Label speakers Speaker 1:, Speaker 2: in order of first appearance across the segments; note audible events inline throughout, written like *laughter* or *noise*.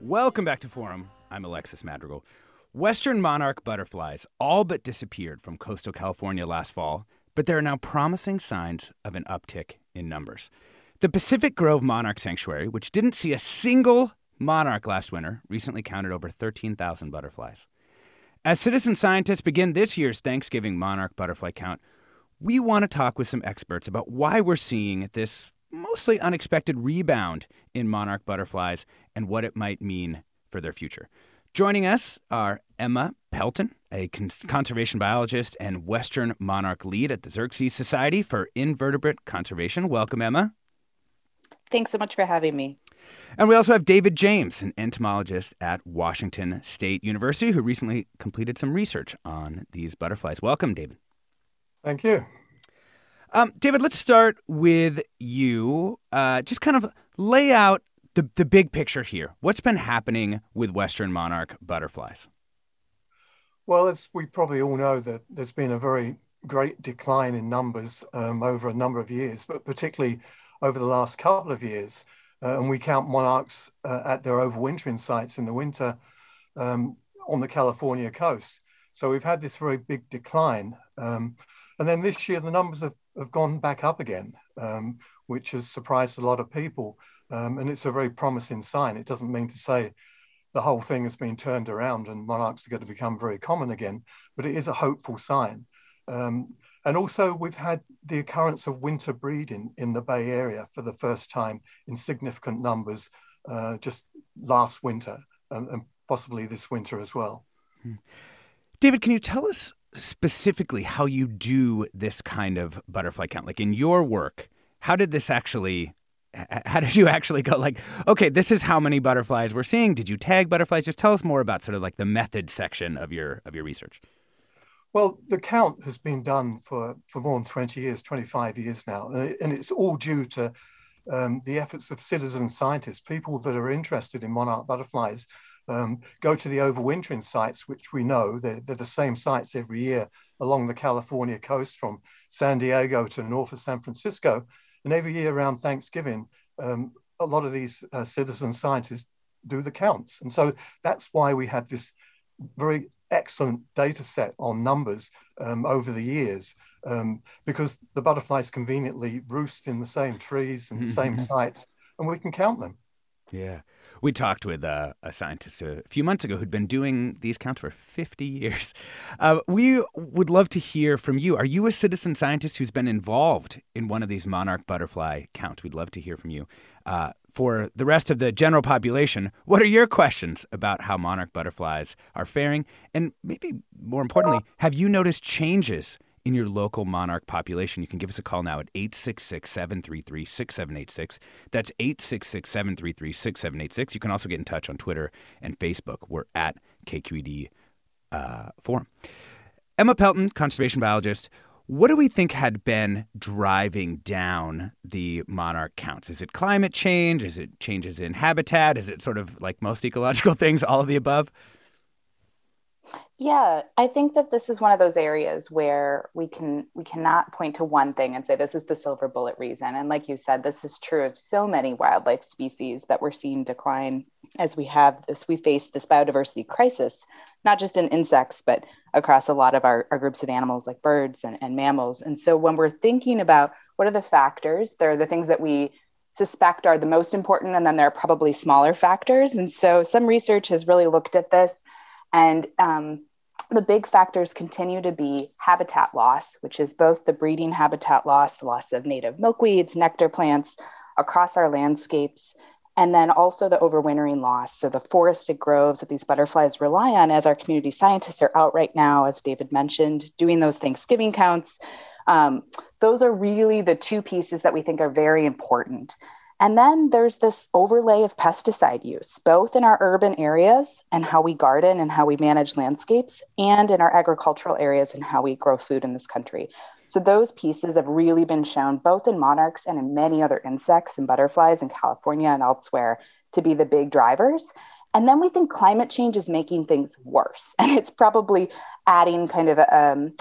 Speaker 1: Welcome back to Forum. I'm Alexis Madrigal. Western monarch butterflies all but disappeared from coastal California last fall, but there are now promising signs of an uptick in numbers. The Pacific Grove Monarch Sanctuary, which didn't see a single monarch last winter, recently counted over 13,000 butterflies. As citizen scientists begin this year's Thanksgiving monarch butterfly count, we want to talk with some experts about why we're seeing this mostly unexpected rebound in monarch butterflies and what it might mean for their future. Joining us are Emma Pelton, a conservation biologist and Western monarch lead at the Xerces Society for Invertebrate Conservation. Welcome, Emma.
Speaker 2: Thanks so much for having me.
Speaker 1: And we also have David James, an entomologist at Washington State University, who recently completed some research on these butterflies. Welcome, David.
Speaker 3: Thank you.
Speaker 1: Um, David, let's start with you. Uh, just kind of lay out the, the big picture here. What's been happening with Western monarch butterflies?
Speaker 3: Well, as we probably all know, that there's been a very great decline in numbers um, over a number of years, but particularly over the last couple of years. Uh, and we count monarchs uh, at their overwintering sites in the winter um, on the California coast. So we've had this very big decline. Um, and then this year, the numbers have have gone back up again, um, which has surprised a lot of people. Um, and it's a very promising sign. It doesn't mean to say the whole thing has been turned around and monarchs are going to become very common again, but it is a hopeful sign. Um, and also, we've had the occurrence of winter breeding in the Bay Area for the first time in significant numbers uh, just last winter and, and, possibly this winter as well. Hmm.
Speaker 1: David, can you tell us specifically how you do this kind of butterfly count. Like in your work, how did this actually how did you actually go like okay this is how many butterflies we're seeing. Did you tag butterflies? Just tell us more about sort of like the method section of your of your research.
Speaker 3: Well the count has been done for for more than 20 years 25 years now and it's all due to um, the efforts of citizen scientists people that are interested in monarch butterflies um, go to the overwintering sites, which we know they're, they're, the same sites every year along the California coast from San Diego to north of San Francisco. And every year around Thanksgiving, um, a lot of these uh, citizen scientists do the counts. And so that's why we had this very excellent data set on numbers um, over the years um, because the butterflies conveniently roost in the same trees and the same *laughs* sites and we can count them.
Speaker 1: Yeah. We talked with uh, a scientist a few months ago who'd been doing these counts for 50 years. *laughs* Uh, we would love to hear from you. Are you a citizen scientist who's been involved in one of these monarch butterfly counts? We'd love to hear from you. Uh, for the rest of the general population, what are your questions about how monarch butterflies are faring? And maybe more importantly, have you noticed changes in your local monarch population, you can give us a call now at 866 733 6786. That's 866 733 6786. You can also get in touch on Twitter and Facebook. We're at KQED uh, Forum. Emma Pelton, conservation biologist. What do we think had been driving down the monarch counts? Is it climate change? Is it changes in habitat? Is it sort of like most ecological *laughs* things, all of the above?
Speaker 2: Yeah, I think that this is one of those areas where we can we cannot point to one thing and say this is the silver bullet reason. And like you said, this is true of so many wildlife species that we're seeing decline as we have this we face this biodiversity crisis, not just in insects, but across a lot of our, our groups of animals like birds and, and mammals. And so when we're thinking about what are the factors, there are the things that we suspect are the most important, and then there are probably smaller factors. And so some research has really looked at this and um, the big factors continue to be habitat loss, which is both the breeding habitat loss, the loss of native milkweeds, nectar plants across our landscapes, and then also the overwintering loss. So the forested groves that these butterflies rely on as our community scientists are out right now, as David mentioned, doing those Thanksgiving counts. Um, those are really the two pieces that we think are very important. And then there's this overlay of pesticide use, both in our urban areas and how we garden and how we manage landscapes, and in our agricultural areas and how we grow food in this country. So, those pieces have really been shown both in monarchs and in many other insects and butterflies in California and elsewhere to be the big drivers. And then we think climate change is making things worse. *laughs* And it's probably adding kind of a, um,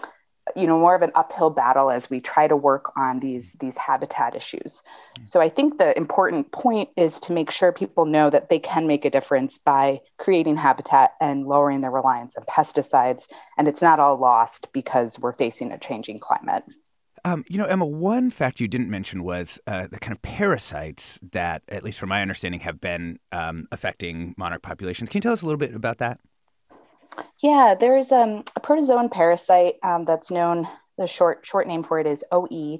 Speaker 2: you know more of an uphill battle as we try to work on these these habitat issues so i think the important point is to make sure people know that they can make a difference by creating habitat and lowering their reliance on pesticides and it's not all lost because we're facing a changing climate
Speaker 1: um, you know, Emma, one fact you didn't mention was uh, the kind of parasites that, at least from my understanding, have been um, affecting monarch populations. Can you tell us a little bit about that?
Speaker 2: Yeah, there's um, a protozoan parasite um, that's known. The short short name for it is OE,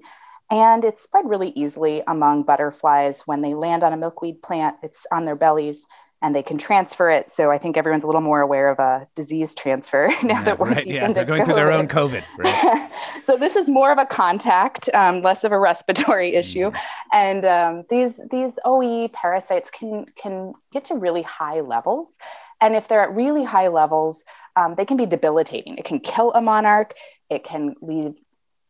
Speaker 2: and it's spread really easily among butterflies when they land on a milkweed plant. It's on their bellies, and they can transfer it. So I think everyone's a little more aware of a disease transfer *laughs* now
Speaker 1: yeah,
Speaker 2: that we're
Speaker 1: right,
Speaker 2: deep
Speaker 1: yeah,
Speaker 2: into
Speaker 1: they're going
Speaker 2: COVID.
Speaker 1: through their own COVID. *laughs* Right?
Speaker 2: so this is more of a contact, um, less of a respiratory issue.
Speaker 1: Mm.
Speaker 2: And um, these these OE parasites can can get to really high levels. And if they're at really high levels, um, they can be debilitating. It can kill a monarch. It can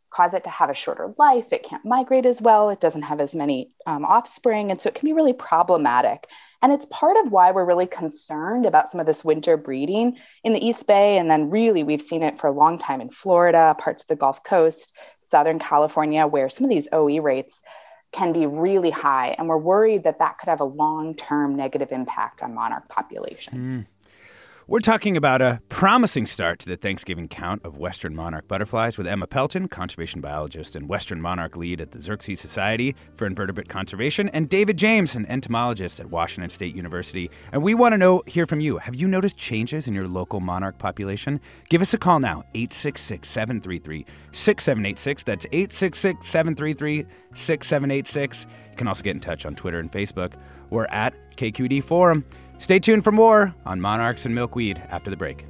Speaker 2: cause it to have a shorter life. It can't migrate as well. It doesn't have as many um, offspring. And so it can be really problematic. And it's part of why we're really concerned about some of this winter breeding in the East Bay. And then, really, we've seen it for a long time in Florida, parts of the Gulf Coast, Southern California, where some of these OE rates can be really high. And we're worried that that could have a long term negative impact on monarch populations.
Speaker 1: Mm. We're talking about a promising start to the Thanksgiving count of Western monarch butterflies with Emma Pelton, conservation biologist and Western monarch lead at the Xerces Society for Invertebrate Conservation, and David James, an entomologist at Washington State University. And we want to know, hear from you. Have you noticed changes in your local monarch population? Give us a call now, 866 733 6786. That's 866 733 6786. You can also get in touch on Twitter and Facebook. We're at KQED Forum. Stay tuned for more on monarchs and milkweed after the break.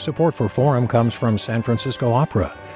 Speaker 4: Support for Forum comes from San Francisco Opera.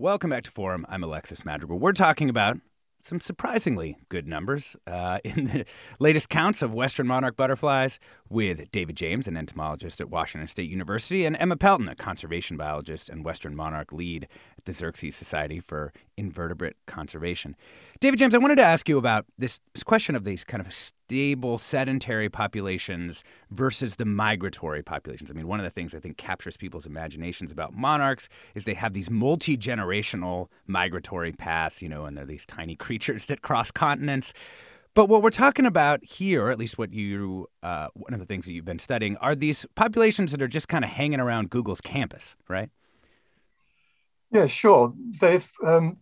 Speaker 1: Welcome back to Forum. I'm Alexis Madrigal. We're talking about some surprisingly good numbers uh, *laughs* in the latest counts of Western monarch butterflies with David James, an entomologist at Washington State University, and Emma Pelton, a conservation biologist and Western monarch lead the Xerces Society for Invertebrate Conservation. David James, I wanted to ask you about this, question of these kind of stable sedentary populations versus the migratory populations. I mean, one of the things I think captures people's imaginations about monarchs is they have these multi generational migratory paths, you know, and they're these tiny *laughs* creatures that cross continents. But what we're talking about here, at least what you, uh, one of the things that you've been studying, are these populations that are just kind of hanging around Google's campus, right?
Speaker 3: Yeah, sure. They've um,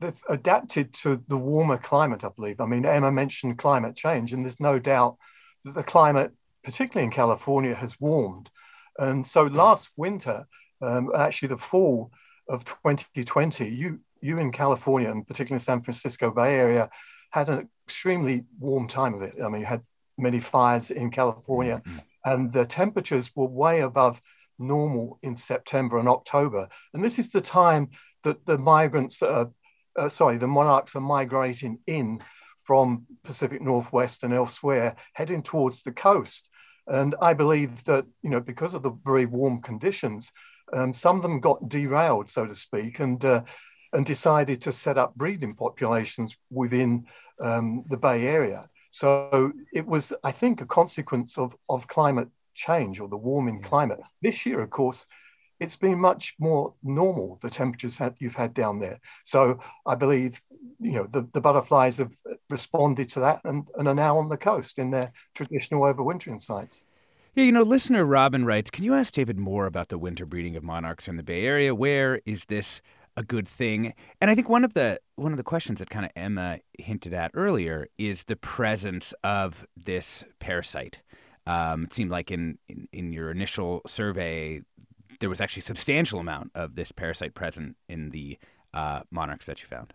Speaker 3: they've adapted to the warmer climate, I believe. I mean, Emma mentioned climate change, and there's no doubt that the climate, particularly in California, has warmed. And so last winter, um, actually the fall of 2020, you you in California and particularly San Francisco Bay Area had an extremely warm time of it. I mean, you had many fires in California, mm-hmm. and the temperatures were way above normal in September and October. And this is the time that the migrants that are, uh, sorry, the monarchs are migrating in from Pacific Northwest and elsewhere, heading towards the coast. And I believe that, you know, because of the very warm conditions, um, some of them got derailed, so to speak, and uh, and decided to set up breeding populations within um, the Bay Area. So it was, I think, a consequence of, of climate change or the warming climate. This year, of course, it's been much more normal the temperatures that you've had down there. So I believe you know the, the butterflies have responded to that and, and are now on the coast in their traditional overwintering sites.
Speaker 1: Yeah, you know, listener Robin writes, can you ask David more about the winter breeding of monarchs in the Bay Area? Where is this a good thing? And I think one of the one of the questions that kind of Emma hinted at earlier is the presence of this parasite. Um, it seemed like in, in, in your initial survey, there was actually a substantial amount of this parasite present in the uh, monarchs that you found.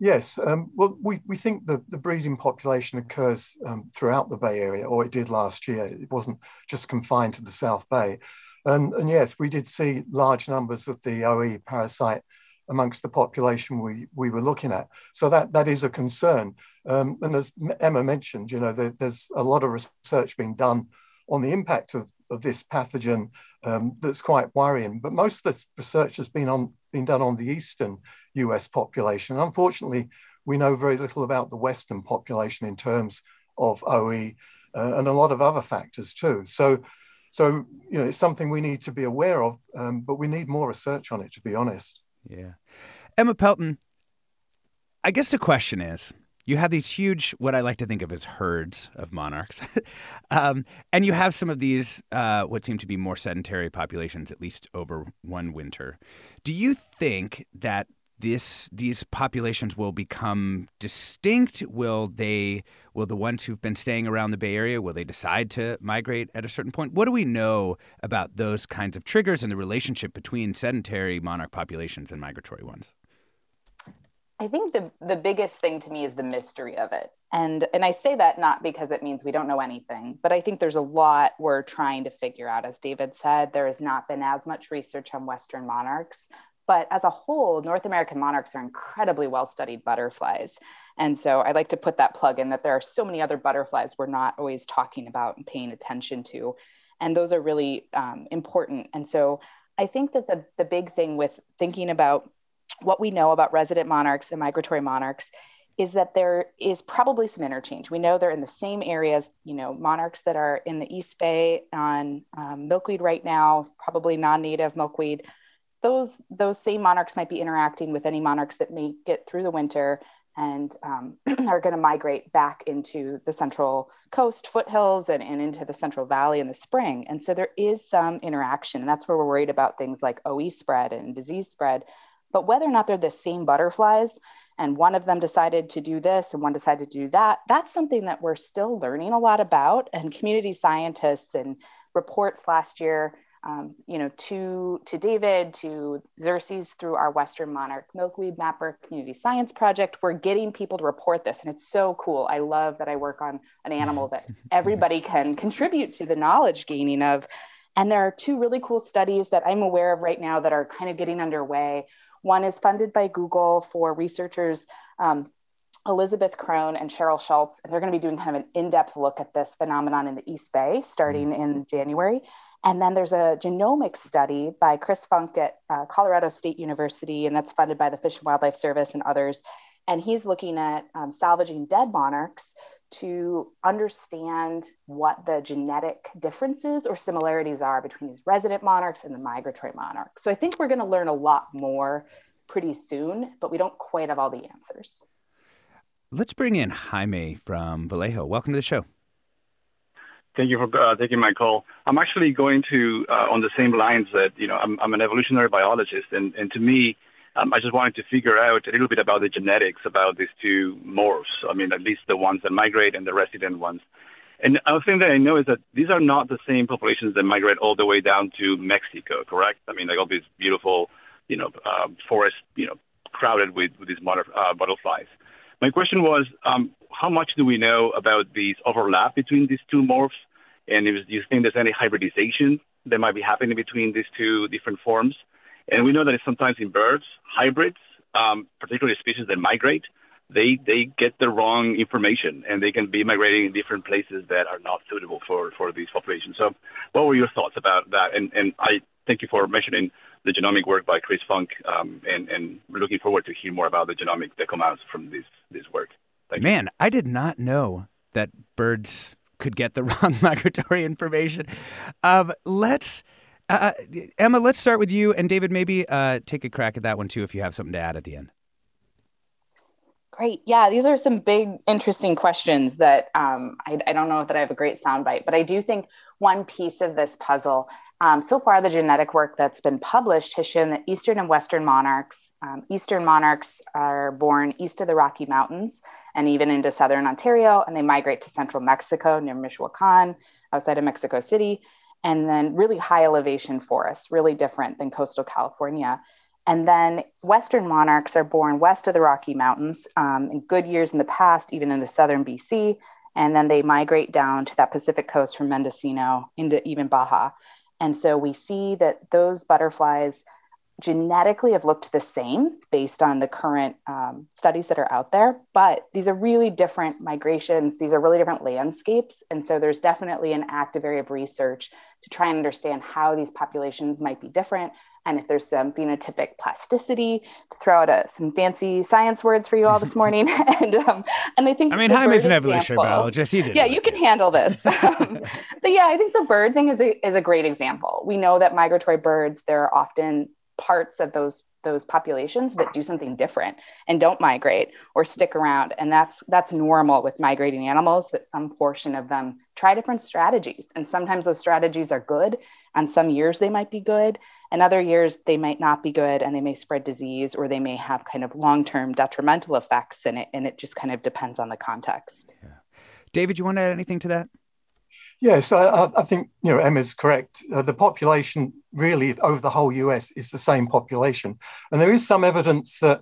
Speaker 3: Yes, um, well, we, we think the, the breeding population occurs um, throughout the Bay Area, or it did last year. It wasn't just confined to the South Bay. And, and yes, we did see large numbers of the OE parasite amongst the population we, we were looking at. So that, that is a concern. Um, and as Emma mentioned, you know, there, there's a lot of research being done on the impact of, of this pathogen um, that's quite worrying. But most of the research has been on been done on the eastern US population. Unfortunately, we know very little about the western population in terms of OE uh, and a lot of other factors too. So, so you know, it's something we need to be aware of, um, but we need more research on it, to be honest.
Speaker 1: Yeah, Emma Pelton. I guess the question is you have these huge, what I like to think of as herds of monarchs, *laughs* um, and you have some of these, uh, what seem to be more sedentary populations, at least over one winter. Do you think that this these populations will become distinct? Will they will the ones who've been staying around the Bay Area will they decide to migrate at a certain point? What do we know about those kinds of triggers and the relationship between sedentary monarch populations and migratory ones?
Speaker 2: I think the the biggest thing to me is the mystery of it. And and I say that not because it means we don't know anything, but I think there's a lot we're trying to figure out. As David said, there has not been as much research on Western monarchs. But as a whole, North American monarchs are incredibly well studied butterflies. And so I like to put that plug in that there are so many other butterflies we're not always talking about and paying attention to. And those are really um, important. And so I think that the, the big thing with thinking about what we know about resident monarchs and migratory monarchs is that there is probably some interchange. We know they're in the same areas, you know, monarchs that are in the East Bay on um, milkweed right now, probably non-native milkweed. Those those same monarchs might be interacting with any monarchs that may get through the winter and um, *clears throat* are going to migrate back into the central coast foothills and, and into the central valley in the spring. And so there is some interaction, and that's where we're worried about things like OE spread and disease spread but whether or not they're the same butterflies and one of them decided to do this and one decided to do that, that's something that we're still learning a lot about. And community scientists and reports last year, um, you know, to, to David, to Xerces through our Western Monarch Milkweed Mapper Community Science Project, we're getting people to report this. And it's so cool. I love that I work on an animal that *laughs* everybody can contribute to the knowledge gaining of. And there are two really cool studies that I'm aware of right now that are kind of getting underway one is funded by Google for researchers um, Elizabeth Crone and Cheryl Schultz. And they're going to be doing kind of an in depth look at this phenomenon in the East Bay starting mm-hmm. in January. And then there's a genomic study by Chris Funk at uh, Colorado State University, and that's funded by the Fish and Wildlife Service and others. And he's looking at um, salvaging dead monarchs to understand what the genetic differences or similarities are between these resident monarchs and the migratory monarchs. So I think we're going to learn a lot more pretty soon, but we don't quite have all the answers.
Speaker 1: Let's bring in Jaime from Vallejo. Welcome to the show.
Speaker 5: Thank you for uh, taking my call. I'm actually going to uh, on the same lines that you know I'm, I'm an evolutionary biologist, and, and to me, um, I just wanted to figure out a little bit about the genetics about these two morphs. I mean, at least the ones that migrate and the resident ones. And other thing that I know is that these are not the same populations that migrate all the way down to Mexico, correct? I mean, like all these beautiful, you know, uh, forests, you know, crowded with, with these uh, butterflies. My question was, um, how much do we know about these overlap between these two morphs? And if you think there's any hybridization that might be happening between these two different forms? And we know that sometimes in birds, hybrids, um, particularly species that migrate, they they get the wrong information and they can be migrating in different places that are not suitable for for these populations. So, what were your thoughts about that? And and I thank you for mentioning the genomic work by Chris Funk, um, and and we're looking forward to hear more about the genomic that out from this this work. Thank
Speaker 1: Man, you. I did not know that birds could get the *laughs* wrong migratory information. Um, let's. Uh, uh, Emma, let's start with you, and David, maybe uh, take a crack at that one too if you have something to add at the end.
Speaker 2: Great. Yeah, these are some big, interesting questions that um, I, I, don't know that I have a great soundbite, but I do think one piece of this puzzle. Um, so far, the genetic work that's been published has shown that Eastern and Western monarchs, um, Eastern monarchs are born east of the Rocky Mountains and even into Southern Ontario, and they migrate to central Mexico near Michoacan, outside of Mexico City, and then really high elevation forests, really different than coastal California. And then Western monarchs are born west of the Rocky Mountains um, in good years in the past, even into southern BC. And then they migrate down to that Pacific coast from Mendocino into even Baja. And so we see that those butterflies genetically have looked the same based on the current um, studies that are out there. But these are really different migrations, these are really different landscapes. And so there's definitely an active area of research to try and understand how these populations might be different and if there's some phenotypic plasticity to throw out a, some fancy science words for you all this *laughs* morning. *laughs* And um, and I think
Speaker 1: I mean Jaime's an evolutionary biologist. He's
Speaker 2: yeah you can handle this. *laughs* Um, but yeah I think the bird thing is a, is a great example. We know that migratory birds there are often parts of those those populations that do something different and don't migrate or stick around. And that's that's normal with migrating animals that some portion of them try different strategies. And sometimes those strategies are good. And some years they might be good. And other years they might not be good and they may spread disease or they may have kind of long-term detrimental effects and it. And it just kind of depends on the context. Yeah.
Speaker 1: david you want to add anything to that
Speaker 3: Yes, I, I, think you know Emma's correct. Uh, the population really over the whole US is the same population, and there is some evidence that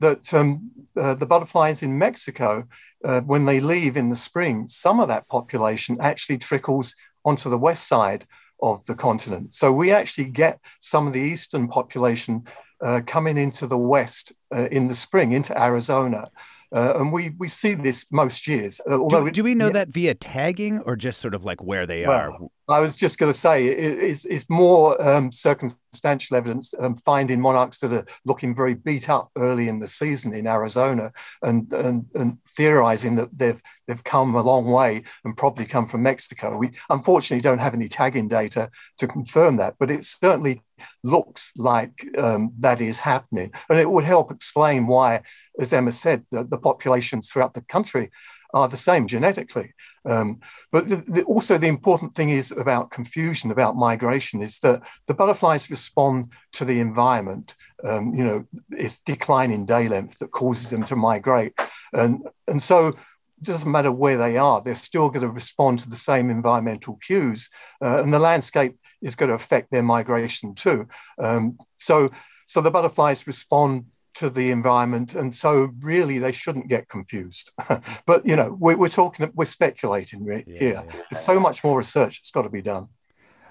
Speaker 3: that um, uh, the butterflies in Mexico, uh, when they leave in the spring, some of that population actually trickles onto the west side of the continent. So we actually get some of the eastern population uh, coming into the west uh, in the spring, into Arizona. Uh, and we, we see this most years.
Speaker 1: Uh, do, do, we know that via tagging or just sort of like where they well, are?
Speaker 3: I was just going to say it, it's, it's, more um, circumstantial evidence um, finding monarchs that are looking very beat up early in the season in Arizona and, and, and theorizing that they've, they've come a long way and probably come from Mexico. We unfortunately don't have any tagging data to confirm that, but it certainly looks like um, that is happening. And it would help explain why as Emma said, the, the populations throughout the country are the same genetically. Um, but the, the, also, the important thing is about confusion, about migration, is that the butterflies respond to the environment. Um, you know, it's declining day length that causes them to migrate. And, and so it doesn't matter where they are, they're still going to respond to the same environmental cues. Uh, and the landscape is going to affect their migration too. Um, so, so the butterflies respond to the environment and so really they shouldn't get confused *laughs* but you know we're, we're talking we're speculating here yeah. there's so much more research that's got to be done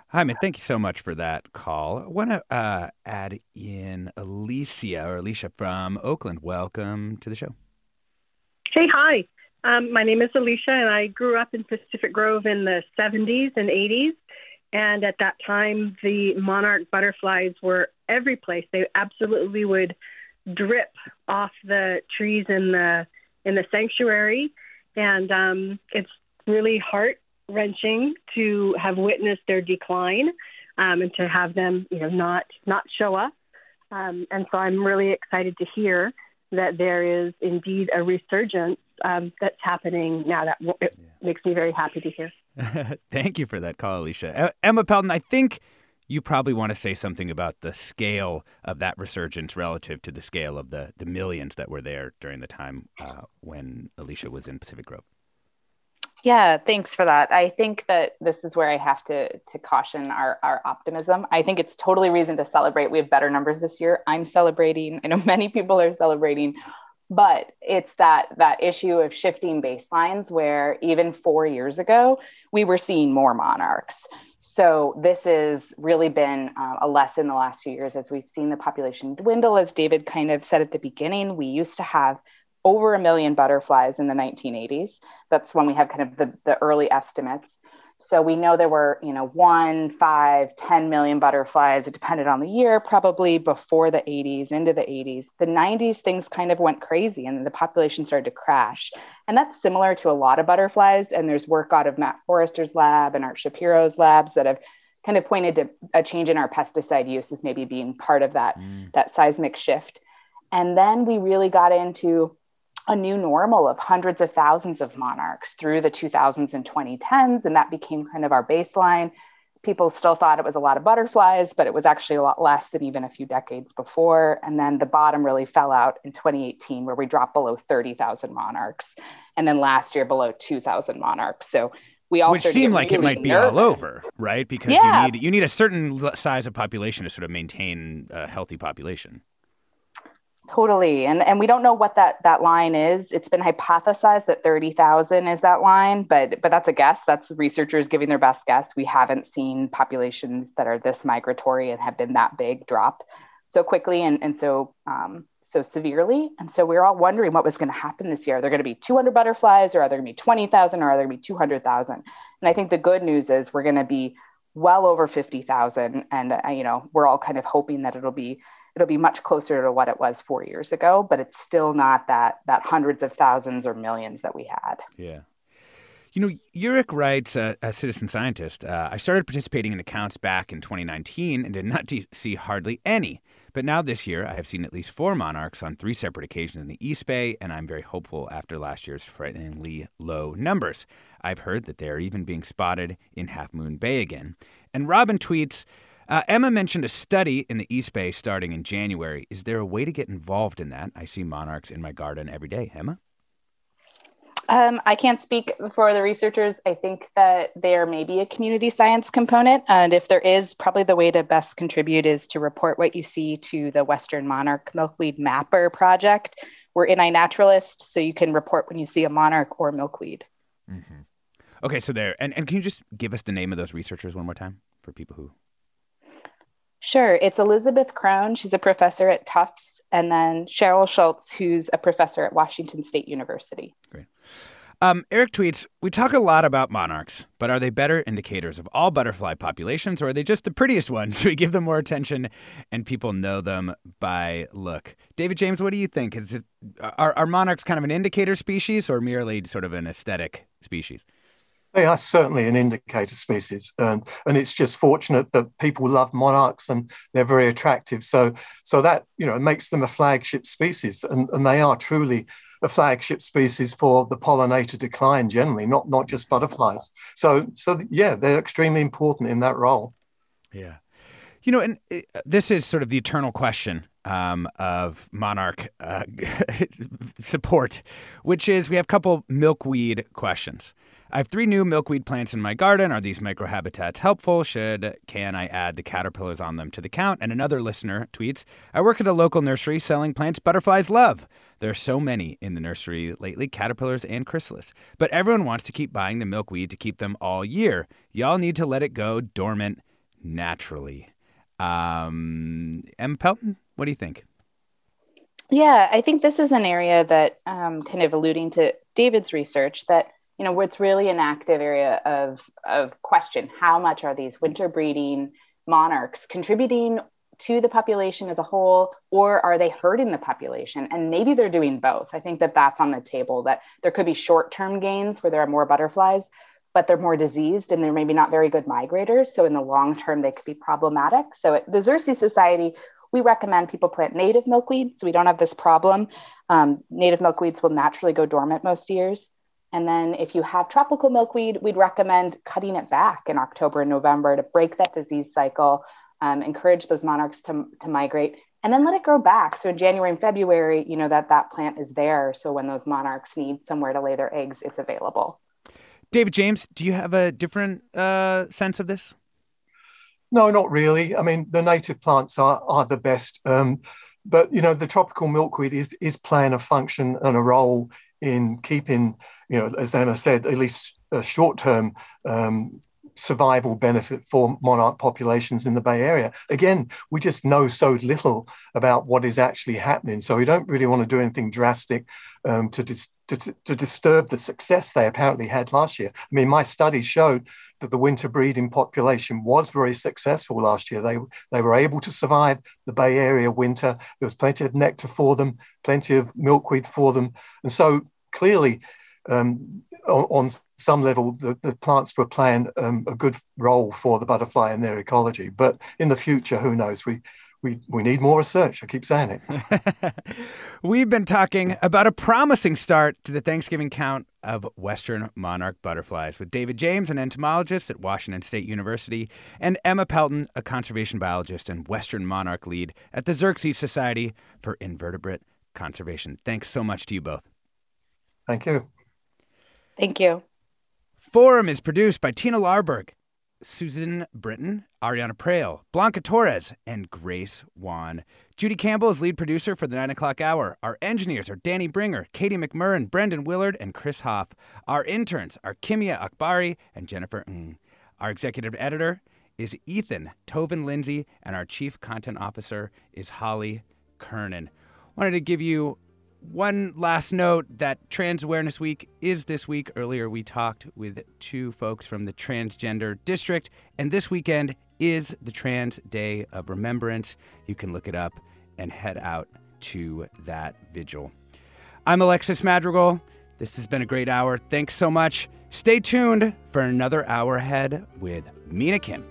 Speaker 1: Jaime, thank you so much for that call. I want to uh, add in Alicia or Alicia from Oakland. Welcome to the show.
Speaker 6: Hey, hi. Um, my name is Alicia, and I grew up in Pacific Grove in the 70s and 80s. And at that time, the monarch butterflies were every place. They absolutely would drip off the trees in the in the sanctuary, and um, it's really heart wrenching to have witnessed their decline um, and to have them, you know, not not show up. Um, and so I'm really excited to hear that there is indeed a resurgence um, that's happening now. That it makes me very happy to hear. *laughs*
Speaker 1: Thank you for that call, Alicia. Emma Pelton, I think you probably want to say something about the scale of that resurgence relative to the scale of the, the millions that were there during the time uh, when Alicia was in Pacific Grove.
Speaker 2: Yeah, thanks for that. I think that this is where I have to to caution our our optimism. I think it's totally reason to celebrate. We have better numbers this year. I'm celebrating. I know *laughs* many people are celebrating, but it's that that issue of shifting baselines where even 4 years ago we were seeing more monarchs. So this has really been uh, a lesson the last few years as we've seen the population dwindle. As David kind of said at the beginning, we used to have over a million butterflies in the 1980s. That's when we have kind of the, the early estimates. So we know there were, you know, one, five, 10 million butterflies. It depended on the year, probably before the 80s, into the 80s. The 90s, things kind of went crazy and the population started to crash. And that's similar to a lot of butterflies. And there's work out of Matt Forister's lab and Art Shapiro's labs that have kind of pointed to a change in our pesticide use as maybe being part of that, mm. that seismic shift. And then we really got into a new normal of hundreds of thousands of monarchs through the 2000s and 2010s. And that became kind of our baseline. People still thought it was a lot of butterflies, but it was actually a lot less than even a few decades before. And then the bottom really fell out in 2018, where we dropped below 30,000 monarchs. And then last year, below 2,000 monarchs. So we all
Speaker 1: which seemed like
Speaker 2: really
Speaker 1: it might be
Speaker 2: nervous.
Speaker 1: all over, right? Because
Speaker 2: Yeah.
Speaker 1: you need you need a certain size of population to sort of maintain a healthy population.
Speaker 2: Totally. And and we don't know what that that line is. It's been hypothesized that 30,000 is that line, but but that's a guess. That's researchers giving their best guess. We haven't seen populations that are this migratory and have been that big drop so quickly and, and so um, so severely. And so we are all wondering what was going to happen this year. Are there going to be 200 butterflies or are there going to be 20,000 or are there going to be 200,000? And I think the good news is we're going to be well over 50,000 and uh, you know, we're all kind of hoping that it'll be it'll be much closer to what it was four years ago, but it's still not that that hundreds of thousands or millions that we had.
Speaker 1: Yeah. You know, Uric writes, uh, a citizen scientist, uh, I started participating in accounts back in 2019 and did not de- see hardly any. But now this year, I have seen at least four monarchs on three separate occasions in the East Bay, and I'm very hopeful after last year's frighteningly low numbers. I've heard that they are even being spotted in Half Moon Bay again. And Robin tweets, uh, Emma mentioned a study in the East Bay starting in January. Is there a way to get involved in that? I see monarchs in my garden every day. Emma?
Speaker 2: Um, I can't speak for the researchers. I think that there may be a community science component. And if there is, probably the way to best contribute is to report what you see to the Western Monarch Milkweed Mapper project. We're in iNaturalist, so you can report when you see a monarch or milkweed.
Speaker 1: Mm-hmm. Okay, so there. And, and can you just give us the name of those researchers one more time for people who
Speaker 2: Sure. It's Elizabeth Crone. She's a professor at Tufts. And then Cheryl Schultz, who's a professor at Washington State University.
Speaker 1: Great. Um, Eric tweets, We talk a lot about monarchs, but are they better indicators of all butterfly populations, or are they just the prettiest ones? *laughs* We give them more attention and people know them by look. David James, what do you think? Is it, are, are monarchs kind of an indicator species or merely sort of an aesthetic species?
Speaker 3: They are certainly an indicator species, um, and it's just fortunate that people love monarchs and they're very attractive. So, so that you know makes them a flagship species, and, and they are truly a flagship species for the pollinator decline generally, not not just butterflies. So, so yeah, they're extremely important in that role.
Speaker 1: Yeah, you know, and uh, this is sort of the eternal question um, of monarch uh, *laughs* support, which is we have a couple milkweed questions. I have three new milkweed plants in my garden. Are these microhabitats helpful? Should can I add the caterpillars on them to the count? And another listener tweets, I work at a local nursery selling plants butterflies love. There are so many in the nursery lately, caterpillars and chrysalis. But everyone wants to keep buying the milkweed to keep them all year. Y'all need to let it go dormant naturally. Um, Emma Pelton, what do you think?
Speaker 2: Yeah, I think this is an area that um, kind of alluding to David's research that you know it's really an active area of of question how much are these winter breeding monarchs contributing to the population as a whole or are they hurting the population? And maybe they're doing both. I think that that's on the table that there could be short-term gains where there are more butterflies but they're more diseased and they're maybe not very good migrators. So in the long term they could be problematic. So at the xerces society we recommend people plant native milkweed so we don't have this problem. Um, native milkweeds will naturally go dormant most years and then if you have tropical milkweed, we'd recommend cutting it back in October and November to break that disease cycle, um, encourage those monarchs to, to migrate, and then let it grow back. So in January and February, you know that that plant is there. So when those monarchs need somewhere to lay their eggs, it's available.
Speaker 1: David James, do you have a different uh, sense of this?
Speaker 3: No, not really. I mean, the native plants are are the best, um, but you know, the tropical milkweed is is playing a function and a role in keeping, you know, as Emma said, at least a short term um, survival benefit for monarch populations in the Bay Area. Again, we just know so little about what is actually happening. So we don't really want to do anything drastic um, to dis- to, to disturb the success they apparently had last year. I mean, my study showed that the winter breeding population was very successful last year. They, they were able to survive the Bay Area winter. There was plenty of nectar for them, plenty of milkweed for them. And so clearly, um, on, on, some level, the, the plants were playing um, a good role for the butterfly in their ecology. But in the future, who knows? We we, we need more research. I keep saying
Speaker 1: it. *laughs* We've been talking about a promising start to the Thanksgiving count of Western monarch butterflies with David James, an entomologist at Washington State University, and Emma Pelton, a conservation biologist and Western monarch lead at the Xerces Society for Invertebrate Conservation. Thanks so much to you both.
Speaker 3: Thank you.
Speaker 2: Thank you.
Speaker 1: Forum is produced by Tina Larberg Susan Britton, Ariana Proehl, Blanca Torres, and Grace Wan. Judy Campbell is lead producer for the 9 o'clock hour. Our engineers are Danny Bringer, Katie McMurran, Brendan Willard, and Chris Hoff. Our interns are Kimia Akbari and Jennifer Ng. Our executive editor is Ethan Toven-Lindsey, and our chief content officer is Holly Kernan. Wanted to give you one last note that Trans Awareness Week is this week. Earlier, we talked with two folks from the Transgender District, and this weekend is the Trans Day of Remembrance. You can look it up and head out to that vigil. I'm Alexis Madrigal. This has been a great hour. Thanks so much. Stay tuned for another hour ahead with Mina Kim.